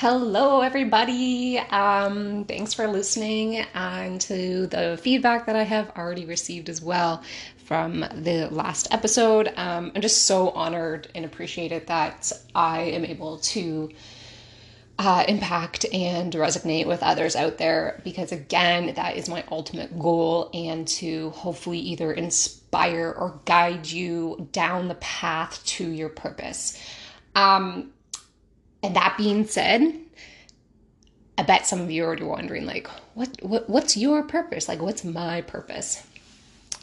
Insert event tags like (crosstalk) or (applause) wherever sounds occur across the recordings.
Hello, everybody. Um, thanks for listening and to the feedback that I have already received as well from the last episode. Um, I'm just so honored and appreciated that I am able to uh, impact and resonate with others out there because, again, that is my ultimate goal and to hopefully either inspire or guide you down the path to your purpose. Um, and that being said, I bet some of you are already wondering, like, what, what what's your purpose? Like, what's my purpose?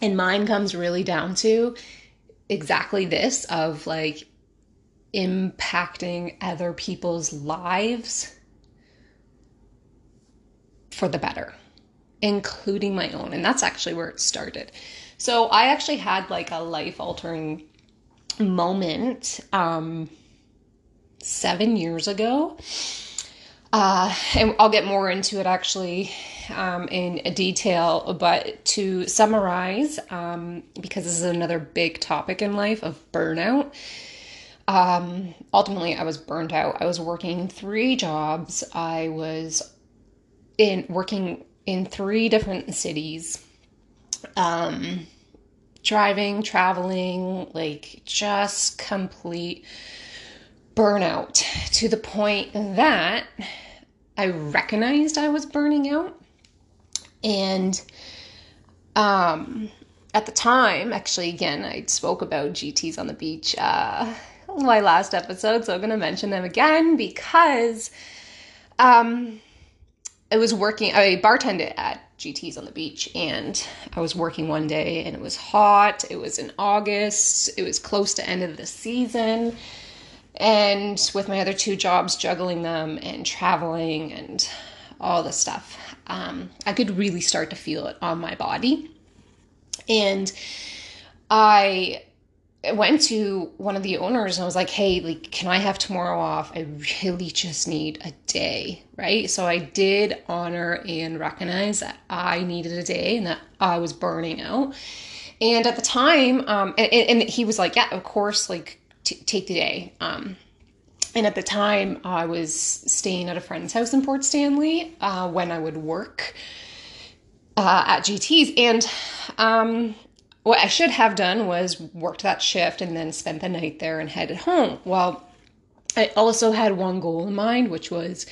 And mine comes really down to exactly this of like impacting other people's lives for the better, including my own. And that's actually where it started. So I actually had like a life altering moment. Um, seven years ago. Uh, and I'll get more into it actually um, in detail, but to summarize, um, because this is another big topic in life of burnout. Um, ultimately, I was burned out. I was working three jobs. I was in working in three different cities, um, driving, traveling, like just complete burnout to the point that I recognized I was burning out. And um, at the time, actually, again, I spoke about GTs on the beach uh, my last episode, so I'm going to mention them again because um, I was working, I bartended at GTs on the beach, and I was working one day, and it was hot. It was in August. It was close to end of the season and with my other two jobs, juggling them and traveling and all this stuff, um, I could really start to feel it on my body. And I went to one of the owners and I was like, hey, like, can I have tomorrow off? I really just need a day, right? So I did honor and recognize that I needed a day and that I was burning out. And at the time, um, and, and he was like, yeah, of course, like, t- take the day. Um, and at the time, I was staying at a friend's house in Port Stanley uh, when I would work uh, at GT's. And um, what I should have done was worked that shift and then spent the night there and headed home. Well, I also had one goal in mind, which was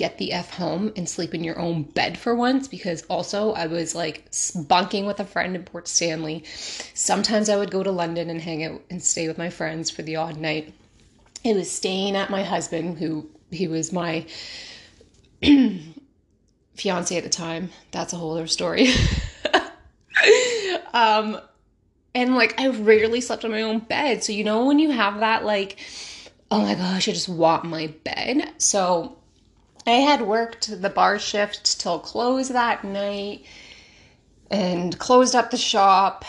get the F home and sleep in your own bed for once because also I was like bunking with a friend in Port Stanley. Sometimes I would go to London and hang out and stay with my friends for the odd night. It was staying at my husband, who he was my (clears throat) fiance at the time. That's a whole other story. (laughs) um, and like I rarely slept on my own bed. So you know when you have that like, oh my gosh, I just want my bed. So I had worked the bar shift till close that night and closed up the shop.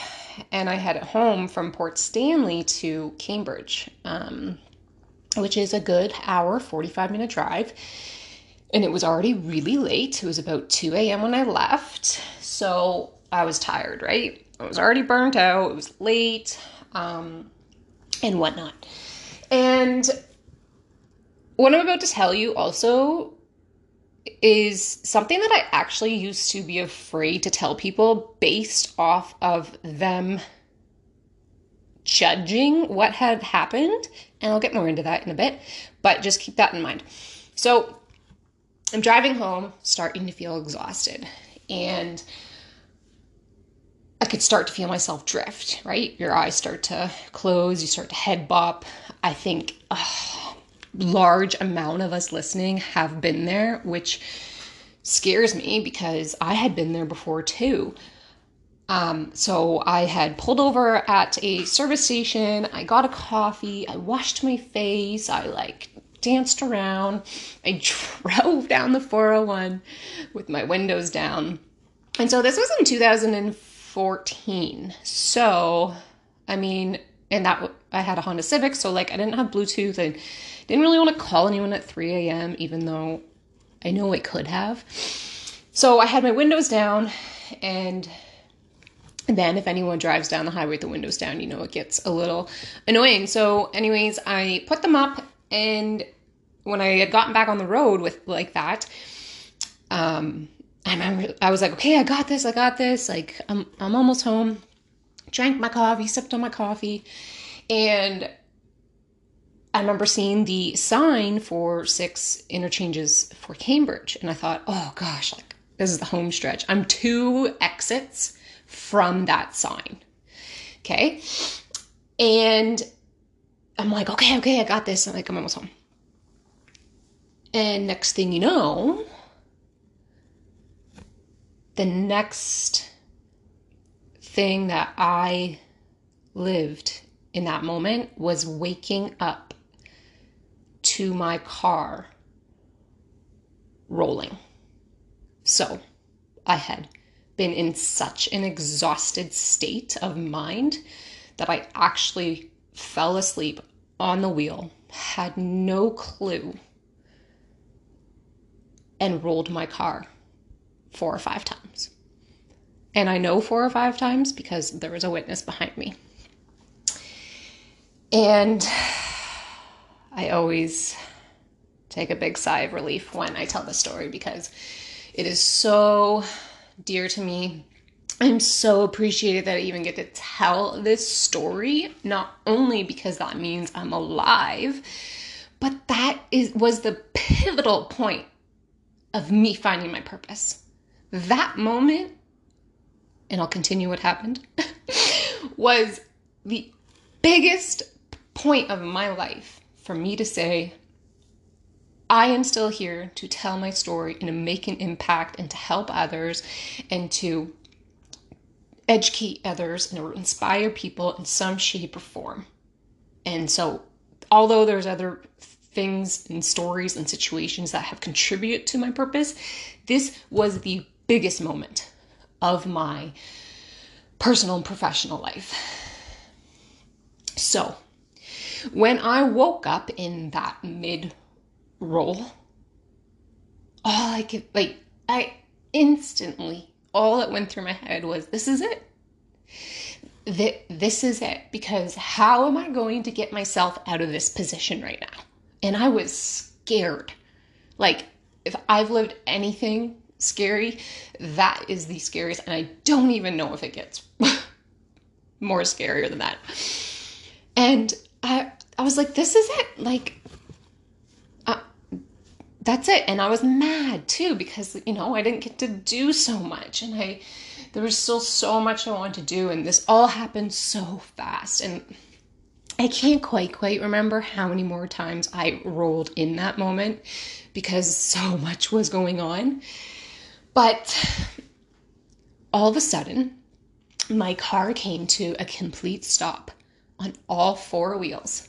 And I headed home from Port Stanley to Cambridge, um, which is a good hour, 45 minute drive. And it was already really late. It was about 2 a.m. when I left. So I was tired, right? I was already burnt out. It was late um, and whatnot. And what I'm about to tell you also is something that I actually used to be afraid to tell people based off of them judging what had happened. And I'll get more into that in a bit, but just keep that in mind. So I'm driving home, starting to feel exhausted. And I could start to feel myself drift, right? Your eyes start to close, you start to head bop. I think, large amount of us listening have been there, which scares me because I had been there before too. Um, so I had pulled over at a service station. I got a coffee. I washed my face. I like danced around. I (laughs) drove down the 401 with my windows down. And so this was in 2014. So, I mean, and that I had a Honda Civic, so like I didn't have Bluetooth and didn't really want to call anyone at 3 a.m., even though I know I could have. So I had my windows down, and then if anyone drives down the highway with the windows down, you know it gets a little annoying. So, anyways, I put them up, and when I had gotten back on the road with like that, um, I remember I was like, okay, I got this, I got this. Like I'm I'm almost home. Drank my coffee, sipped on my coffee, and I remember seeing the sign for six interchanges for Cambridge, and I thought, oh gosh, like this is the home stretch. I'm two exits from that sign. Okay. And I'm like, okay, okay, I got this. I'm like, I'm almost home. And next thing you know, the next thing that I lived in that moment was waking up to my car rolling. So I had been in such an exhausted state of mind that I actually fell asleep on the wheel, had no clue, and rolled my car four or five times. And I know four or five times because there was a witness behind me. And I always take a big sigh of relief when I tell the story because it is so dear to me. I'm so appreciated that I even get to tell this story, not only because that means I'm alive, but that is was the pivotal point of me finding my purpose. That moment, and I'll continue what happened, (laughs) was the biggest point of my life for me to say, I am still here to tell my story and to make an impact and to help others and to educate others and inspire people in some shape or form. And so, although there's other things and stories and situations that have contributed to my purpose, this was the biggest moment of my personal and professional life. So, when I woke up in that mid roll. All I could, like, I instantly, all that went through my head was, this is it. This is it. Because how am I going to get myself out of this position right now? And I was scared. Like, if I've lived anything scary, that is the scariest. And I don't even know if it gets (laughs) more scarier than that. And I, I was like, this is it. Like, uh, that's it. And I was mad too because, you know, I didn't get to do so much and I, there was still so much I wanted to do and this all happened so fast. And I can't quite, quite remember how many more times I rolled in that moment because so (laughs) much was going on. But all of a sudden, my car came to a complete stop on all four wheels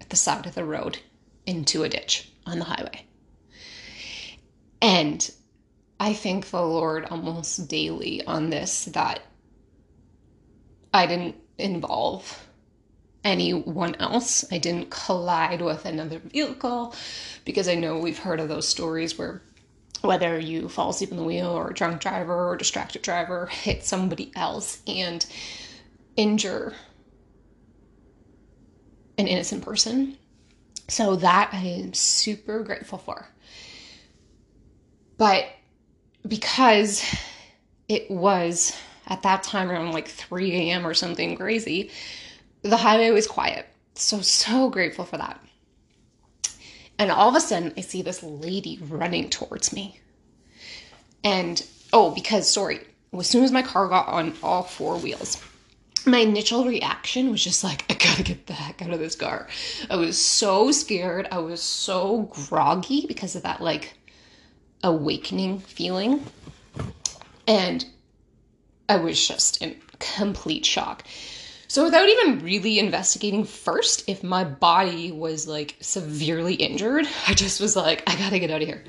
at the side of the road into a ditch on the highway. And I thank the Lord almost daily on this that I didn't involve anyone else. I didn't collide with another vehicle because I know we've heard of those stories where whether you fall asleep in the wheel or a drunk driver or distracted driver hit somebody else and injure an innocent person. So that I am super grateful for. But because it was at that time around like 3 a.m. or something crazy, the highway was quiet. So, so grateful for that. And all of a sudden, I see this lady running towards me. And oh, because, sorry, as soon as my car got on all four wheels, my initial reaction was just like, I gotta get the heck out of this car. I was so scared. I was so groggy because of that, like, awakening feeling. And I was just in complete shock. So, without even really investigating first if my body was like severely injured, I just was like, I gotta get out of here.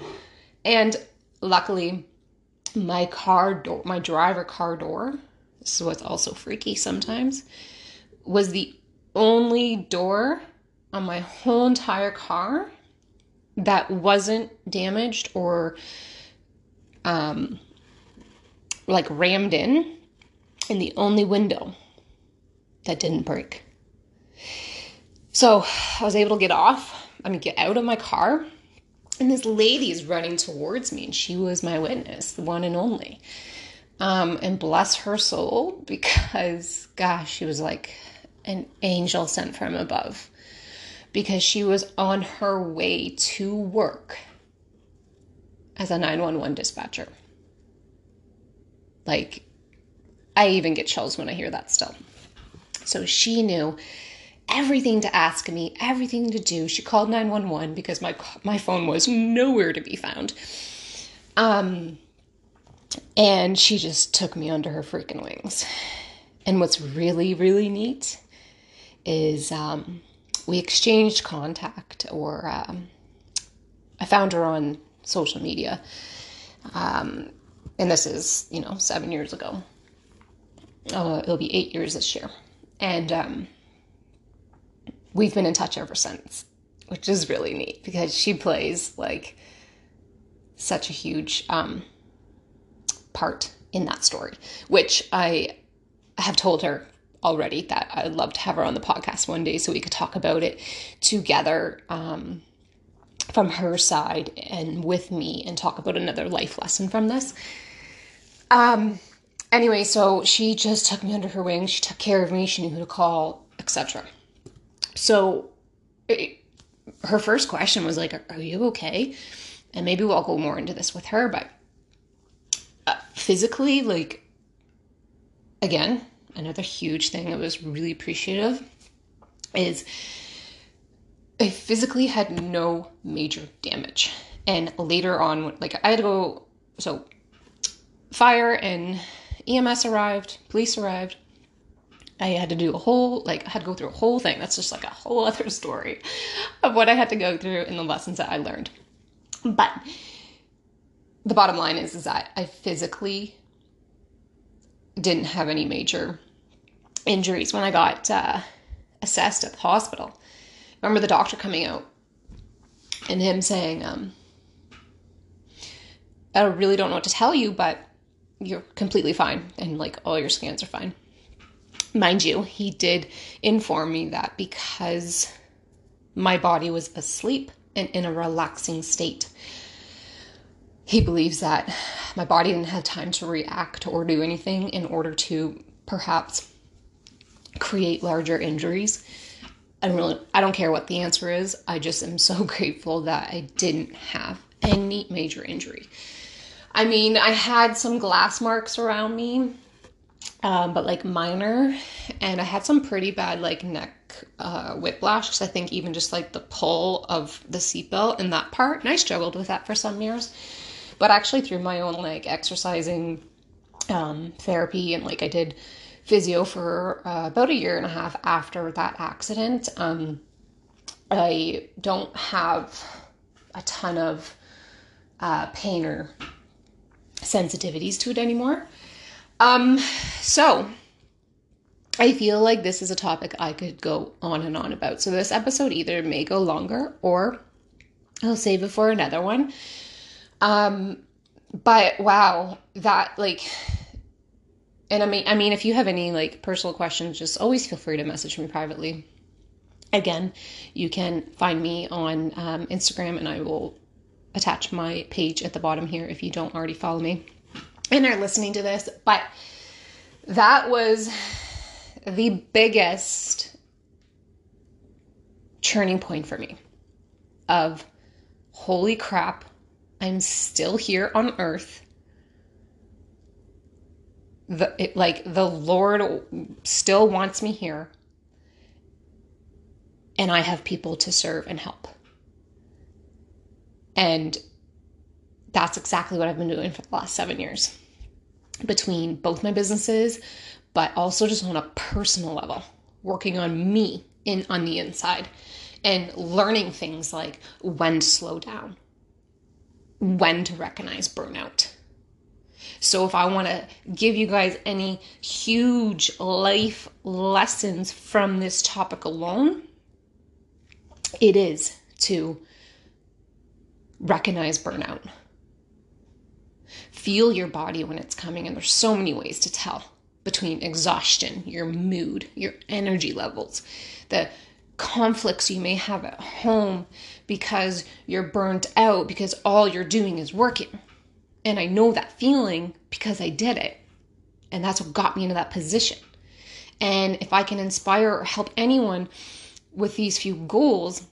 And luckily, my car door, my driver car door, this is what's also freaky sometimes, was the only door on my whole entire car that wasn't damaged or um, like rammed in, and the only window that didn't break. So I was able to get off I mean, get out of my car. And this lady is running towards me, and she was my witness, the one and only. Um, and bless her soul, because gosh, she was like an angel sent from above. Because she was on her way to work as a 911 dispatcher. Like, I even get chills when I hear that still. So she knew everything to ask me, everything to do. She called 911 because my my phone was nowhere to be found. Um and she just took me under her freaking wings. And what's really really neat is um we exchanged contact or um, I found her on social media. Um, and this is, you know, seven years ago. Uh, it'll be eight years this year. And um, we've been in touch ever since, which is really neat because she plays like such a huge um, part in that story, which I have told her already that I'd love to have her on the podcast one day so we could talk about it together um, from her side and with me and talk about another life lesson from this. Um, anyway, so she just took me under her wing. She took care of me. She knew who to call, etc. So it, her first question was like, "Are you okay?" And maybe we'll go more into this with her, but physically, like, again, another huge thing that was really appreciative is I physically had no major damage. And later on, like I had to go, so fire and EMS arrived, police arrived. I had to do a whole, like, I had to go through a whole thing. That's just like a whole (laughs) other story of what I had to go through and the lessons that I learned. But the bottom line is, is that I physically didn't have any major injuries when I got uh, assessed at the hospital. Remember the doctor coming out and him saying, um, I really don't know what to tell you, but you're completely fine and like all your scans are fine. Mind you, he did inform me that because my body was asleep and in a relaxing state, he believes that my body didn't have time to react or do anything in order to perhaps create larger injuries. I don't really I don't care what the answer is. I just am so (laughs) grateful that I didn't have any major injury. I mean, I had some glass marks around me, um, but like minor, and I had some pretty bad like neck uh, whiplash because I think even just like the pull of the seatbelt in that part, and I struggled with that for some years. But actually, through my own like exercising um, therapy and like I did physio for uh, about a year and a half after that accident. Um, I don't have a ton of uh, pain or sensitivities to it anymore. Um, so I feel like this is a topic I could go on and on about. So this episode either may go longer or I'll save it for another one. Um, but wow, that like and I mean, I mean, if you have any like personal questions, just always feel free to message me privately. Again, you can find me on um, Instagram, and I will attach my page at the bottom here if you don't already follow me and are listening to this. But that was the biggest turning point for me of holy crap, I'm still here on earth. The it, like the Lord still wants me here. And I have people to serve and help. And that's exactly what I've been doing for the last 7 years. Between both my businesses, but also just on a personal level, working on me in on the inside. And learning things like when to slow down, when to recognize burnout so, if I want to give you guys any huge life lessons from this topic alone, it is to recognize burnout. Feel your body when it's coming, and there's so many ways to tell between exhaustion, your mood, your energy levels, the conflicts you may have at home because you're burnt out because all you're doing is working. And I know that feeling because I did it. And that's what got me into that position. And if I can inspire or help anyone with these few goals,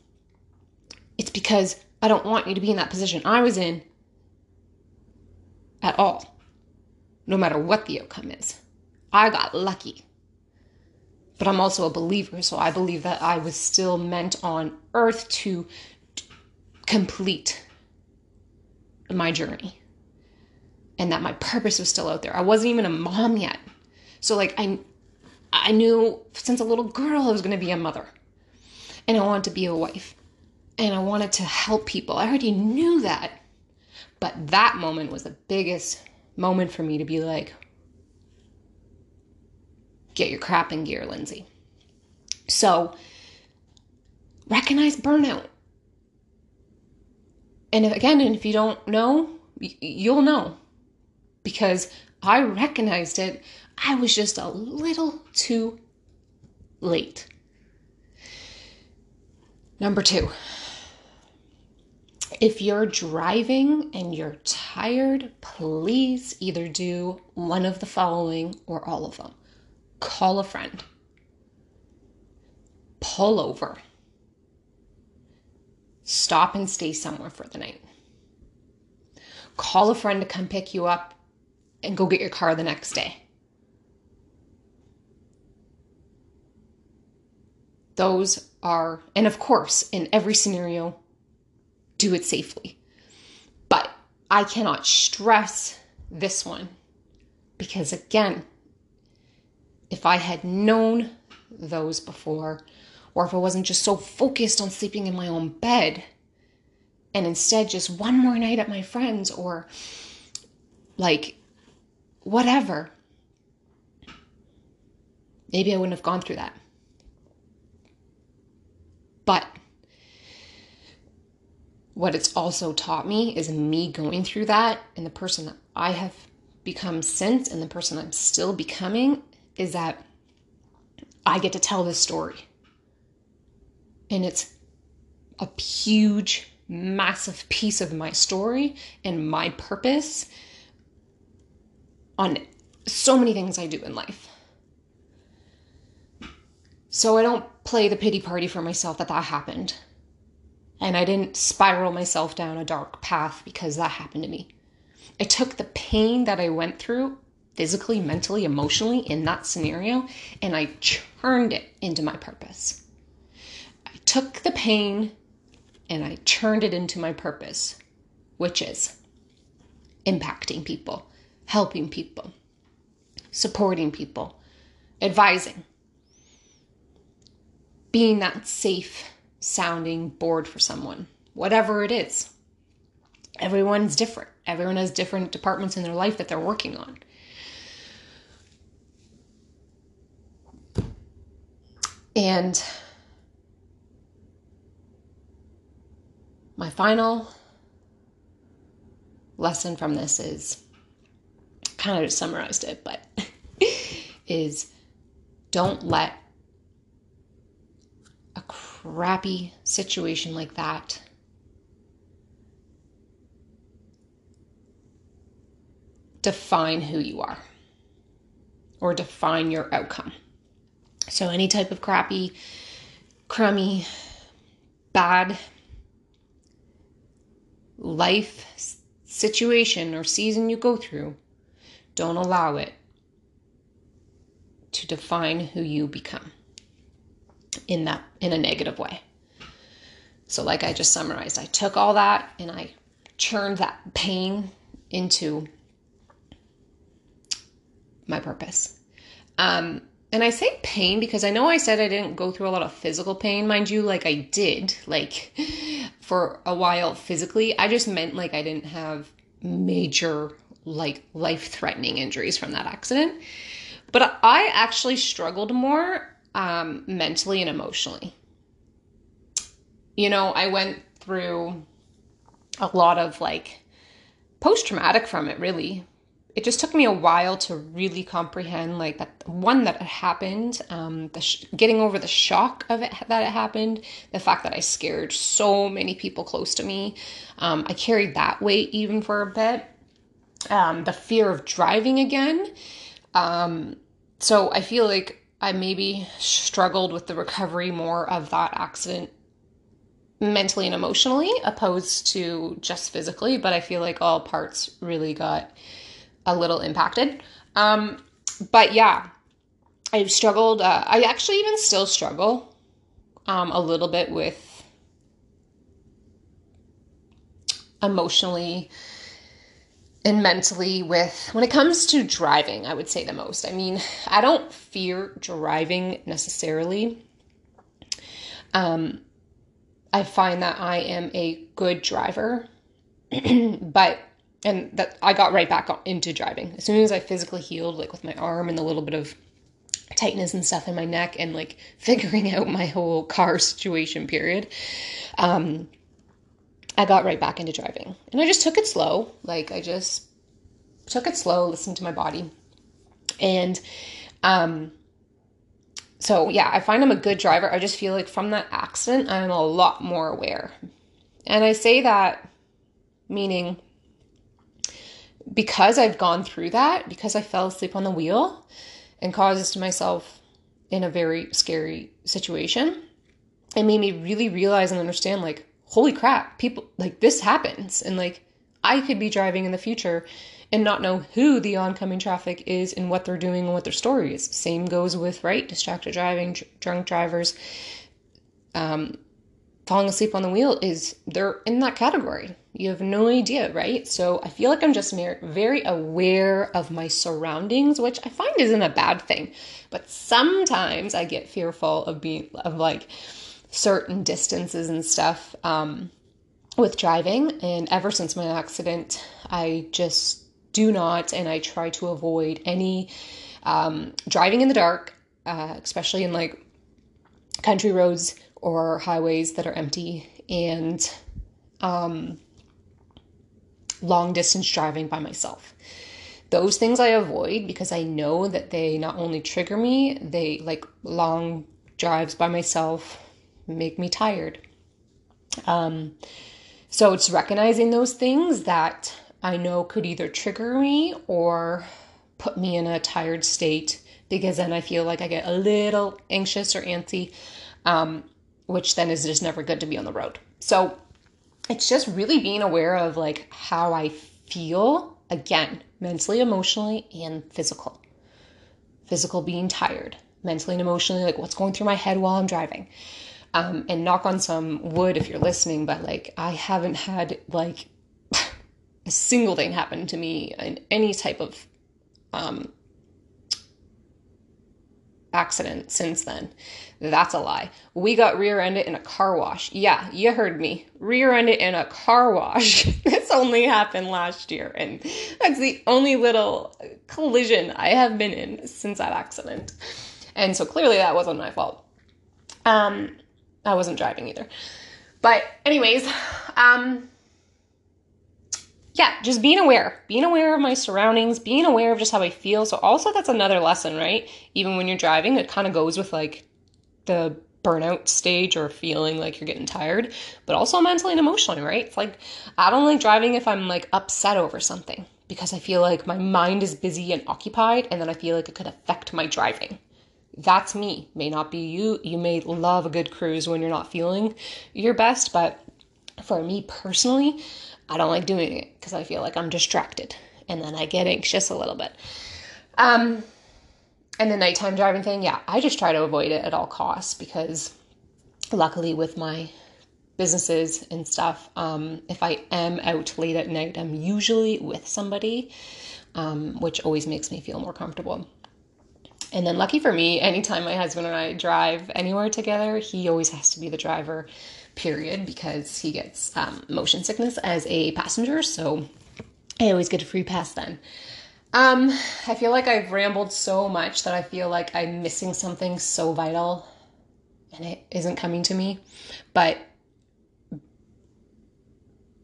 it's because I don't want you to be in that position I was in at all, no matter what the outcome is. I got lucky. But I'm also a believer, so I believe that I was still meant on earth to complete my journey and that my purpose was still out there. I wasn't even a mom yet. So like I I knew since a little girl I was going to be a mother. And I wanted to be a wife. And I wanted to help people. I already knew that. But that moment was the biggest moment for me to be like, get your crap in gear, Lyndsay. So recognize burnout. And if, again, and if you don't know, you'll know because I recognized it. I was just a little too late. Number two, if you're driving and you're tired, please either do one of the following or all of them. Call a friend, pull over, stop and stay somewhere for the night. Call a friend to come pick you up and go get your car the next day. Those are, and of course, in every scenario, do it safely. But I cannot stress this one because, again, if I had known those before, or if I wasn't just so focused on sleeping in my own bed, and instead just one more night at my friends, or like whatever, maybe I wouldn't have gone through that. But what it's also taught me is me going through that and the person that I have become since and the person I'm still becoming is that I get to tell this story. And it's a huge, massive piece of my story and my purpose on so many things I do in life. So I don't play the pity party for myself that that happened. And I didn't spiral myself down a dark path because that happened to me. I took the pain that I went through physically, mentally, emotionally in that scenario and I churned it into my purpose. Took the pain and I turned it into my purpose, which is impacting people helping people, supporting people, advising, being that safe sounding board for someone, whatever it is. Everyone's different. Everyone has different departments in their life that they're working on. And my final lesson from this is kind of just summarized it, but (laughs) is don't let a crappy situation like that define who you are or define your outcome. So, any type of crappy, crummy, bad life situation or season you go through don't allow it to define who you become in that in a negative way. So like I just summarized, I took all that and I churned that pain into my purpose. Um, and I say pain because I know I said I didn't go through a lot of physical pain, mind you, like I did, like (laughs) for a while physically. I just meant like I didn't have major like life threatening injuries from that accident. But I actually struggled more um, mentally and emotionally. You know, I went through a lot of like post traumatic from it, really. It just took me a while to really comprehend like that one that it happened um, the sh- getting over the shock of it that it happened the fact that i scared so many people close to me. Um, i carried that weight even for a bit. Um, the fear of driving again. Um, so i feel like i maybe struggled with the recovery more of that accident mentally and emotionally opposed to just physically but i feel like all parts really got a little impacted. Um, but yeah, I've struggled. Uh, I actually even still struggle um, a little bit with emotionally and mentally with when it comes to driving i would say the most i mean i don't fear driving necessarily um i find that i am a good driver (clears throat) but and that I got right back into driving as soon as I physically healed, like with my arm and the little bit of tightness and stuff in my neck, and like (laughs) figuring out my whole car situation. Period. Um, I got right back into driving, and I just took it slow. Like I just took it slow, listened to my body, and um, so yeah, I find I'm a good driver. I just feel like from that accident, I'm a lot more aware, and I say that meaning because I've gone through that, because I fell asleep on the wheel and caused this to myself in a very scary situation, it made me really realize and understand like, holy crap, people like this happens. And like, I could be driving in the future and not know who the oncoming traffic is and what they're doing and what their story is. Same goes with, right? Distracted driving, drunk drivers. Um, falling asleep on the wheel is they're in that category. You have no idea, right? So I feel like I'm just very aware of my surroundings, which I find isn't a bad thing. But sometimes I get fearful of being of like certain distances and stuff um, with driving. And ever since my accident, I just do not, and I try to avoid any um, driving in the dark, uh, especially in like country roads or highways that are empty and um, long distance driving by myself. Those things I avoid because I know that they not only trigger me, they like long drives by myself make me tired. Um, so it's recognizing those things that I know could either trigger me or put me in a tired state because then I feel like I get a little anxious or antsy. Um, which then is just never good to be on the road. So it's just really being aware of like how I feel again, mentally, emotionally, and physical. Physical being tired, mentally and emotionally, like what's going through my head while I'm driving. Um, and knock on some wood if you're listening, but like I haven't had like (laughs) a single thing happen to me in any type of um, accident since then. That's a lie. We got rear ended in a car wash. Yeah, you heard me. Rear ended in a car wash. (laughs) this only happened last year, and that's the only little collision I have been in since that accident. And so clearly that wasn't my fault. Um, I wasn't driving either. But, anyways, um, yeah, just being aware, being aware of my surroundings, being aware of just how I feel. So, also, that's another lesson, right? Even when you're driving, it kind of goes with like the burnout stage or feeling like you're getting tired, but also mentally and emotionally, right? It's like I don't like driving if I'm like upset over something because I feel like my mind is busy and occupied, and then I feel like it could affect my driving. That's me. May not be you. You may love a good cruise when you're not feeling your best, but for me personally, I don't like doing it because I feel like I'm distracted and then I get anxious a little bit. Um, and the nighttime driving thing, yeah, I just try to avoid it at all costs because luckily with my businesses and stuff, um, if I am out late at night, I'm usually with somebody, um, which always makes me feel more comfortable. And then, lucky for me, anytime my husband and I drive anywhere together, he always has to be the driver period because he gets um, motion sickness as a passenger. So I always get a free pass then. Um, I feel like I've rambled so much that I feel like I'm missing something so vital and it isn't coming to me. But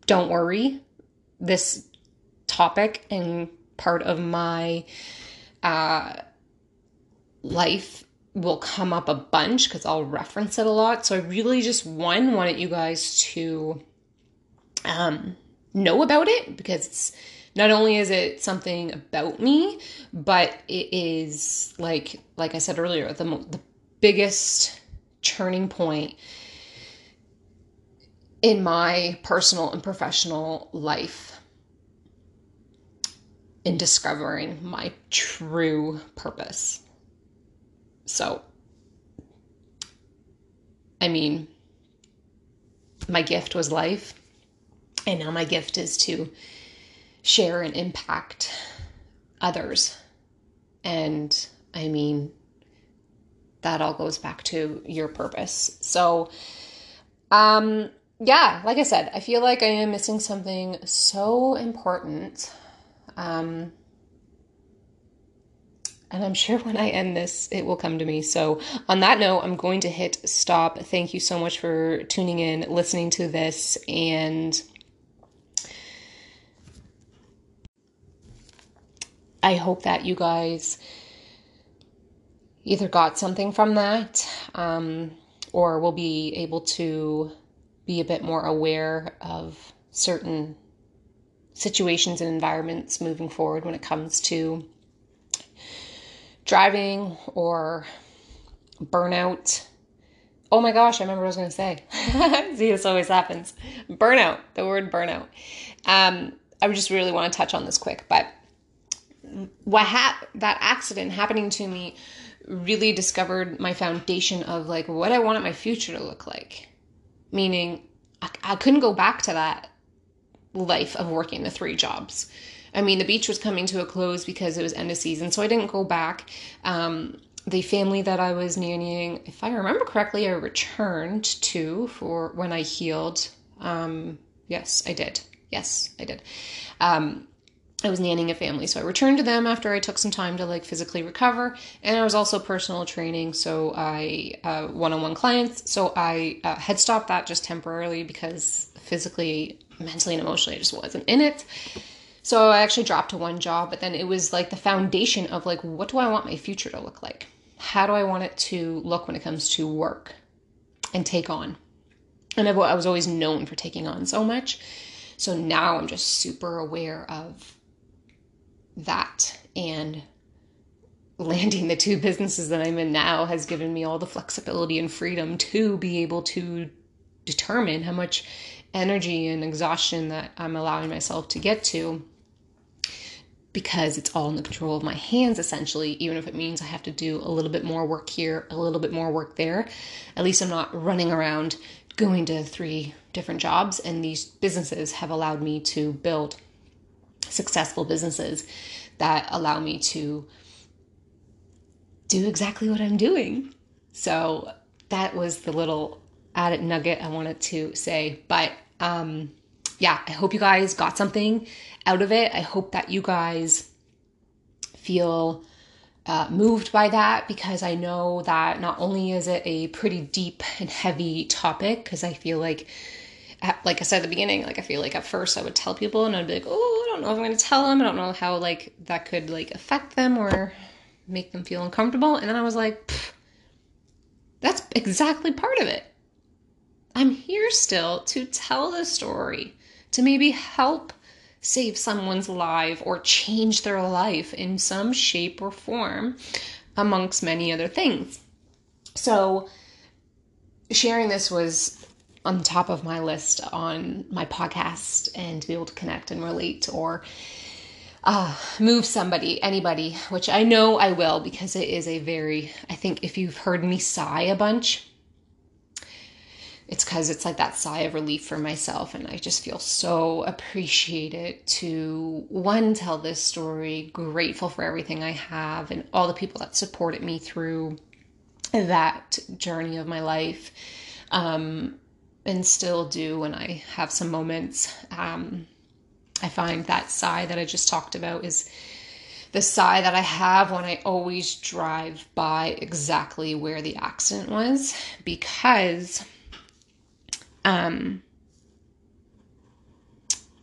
don't worry, this topic and part of my uh, life will come up a bunch because I'll reference it a lot. So I really just one wanted you guys to um, know about it because it's not only is it something about me, but it is like like I said earlier, the the biggest turning point in my personal and professional life in discovering my true purpose. So, I mean, my gift was life, and now my gift is to share and impact others. And I mean, that all goes back to your purpose. So, um, yeah, like I said, I feel like I am missing something so important. Um, and I'm sure when I end this, it will come to me. So, on that note, I'm going to hit stop. Thank you so much for tuning in, listening to this, and I hope that you guys either got something from that um, or will be able to be a bit more aware of certain situations and environments moving forward when it comes to driving or burnout. Oh my gosh, I remember what I was going to say. (laughs) See, this always happens. Burnout, the word burnout. Um, I just really want to touch on this quick, but what ha- that accident happening to me really discovered my foundation of like what I wanted my future to look like. Meaning, I, I couldn't go back to that life of working the three jobs. I mean, the beach was coming to a close because it was end of season, so I didn't go back. Um, the family that I was nannying, if I remember correctly, I returned to for when I healed. Um, yes, I did. Yes, I did. Um, I was nannying a family, so I returned to them after I took some time to like physically recover, and I was also personal training, so I uh, one-on-one clients. So I uh, had stopped that just temporarily because physically, mentally, and emotionally, I just wasn't in it. So I actually dropped to one job, but then it was like the foundation of like, what do I want my future to look like? How do I want it to look when it comes to work and take on? And I've, I was always known for taking on so much. So now I'm just super aware of that and landing the two businesses that I'm in now has given me all the flexibility and freedom to be able to determine how much energy and exhaustion that I'm allowing myself to get to because it's all in the control of my hands essentially. Even if it means i have to do a little bit more work here a little bit more work there at least i'm not running around going to three different jobs. And these businesses have allowed me to build successful businesses that allow me to do exactly what i'm doing. So that was the little added nugget i wanted to say. But um yeah, I hope you guys got something out of it. I hope that you guys feel uh, moved by that because I know that not only is it a pretty deep and heavy topic, because I feel like, like I said at the beginning, like I feel like at first I would tell people and I'd be like, oh, I don't know if I'm going to tell them. I don't know how like that could like affect them or make them feel uncomfortable. And then I was like, that's exactly part of it. I'm here still to tell the story to maybe help save someone's life or change their life in some shape or form, amongst many other things. So, sharing this was on top of my list on my podcast and to be able to connect and relate or uh, move somebody, anybody, which I know I will because it is a very, I think if you've heard me sigh a bunch, it's because it's like that sigh of relief for myself and i just feel so appreciated to one tell this story grateful for everything i have and all the people that supported me through that journey of my life um, and still do when i have some moments. Um, i find that sigh that i just talked about is the sigh that I have when I always drive by exactly where the accident was because um,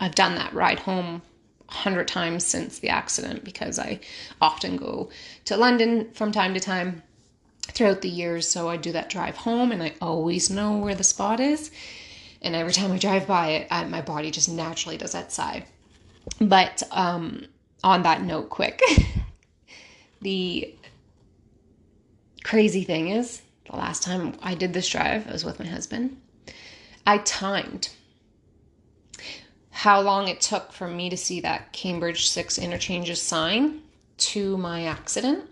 I've done that ride home a hundred times since the accident because I often go to London from time to time throughout the years. So I do that drive home and I always know where the spot is. And every time I drive by it, I, my body just naturally does that sigh. But um, on that note, quick, (laughs) the crazy thing is the last time I did this drive, I was with my husband. I timed how long it took for me to see that Cambridge 6 interchanges sign to my accident.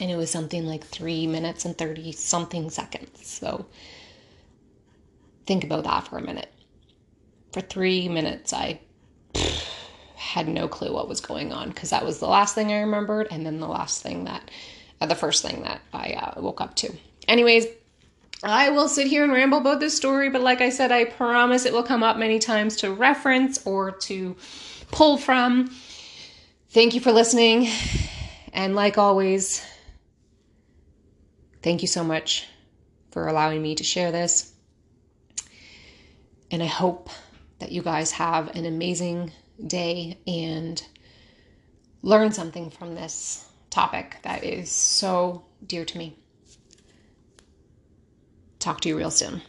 And it was something like three minutes and 30 something seconds. So think about that for a minute. For three minutes, I had no clue what was going on because that was the last thing I remembered, and then the last thing that, uh, the first thing that I uh, woke up to. Anyways, I will sit here and ramble about this story, but like I said, I promise it will come up many times to reference or to pull from. Thank you for listening. And like always, thank you so much for allowing me to share this. And I hope that you guys have an amazing day and learn something from this topic that is so dear to me. Talk to you real soon.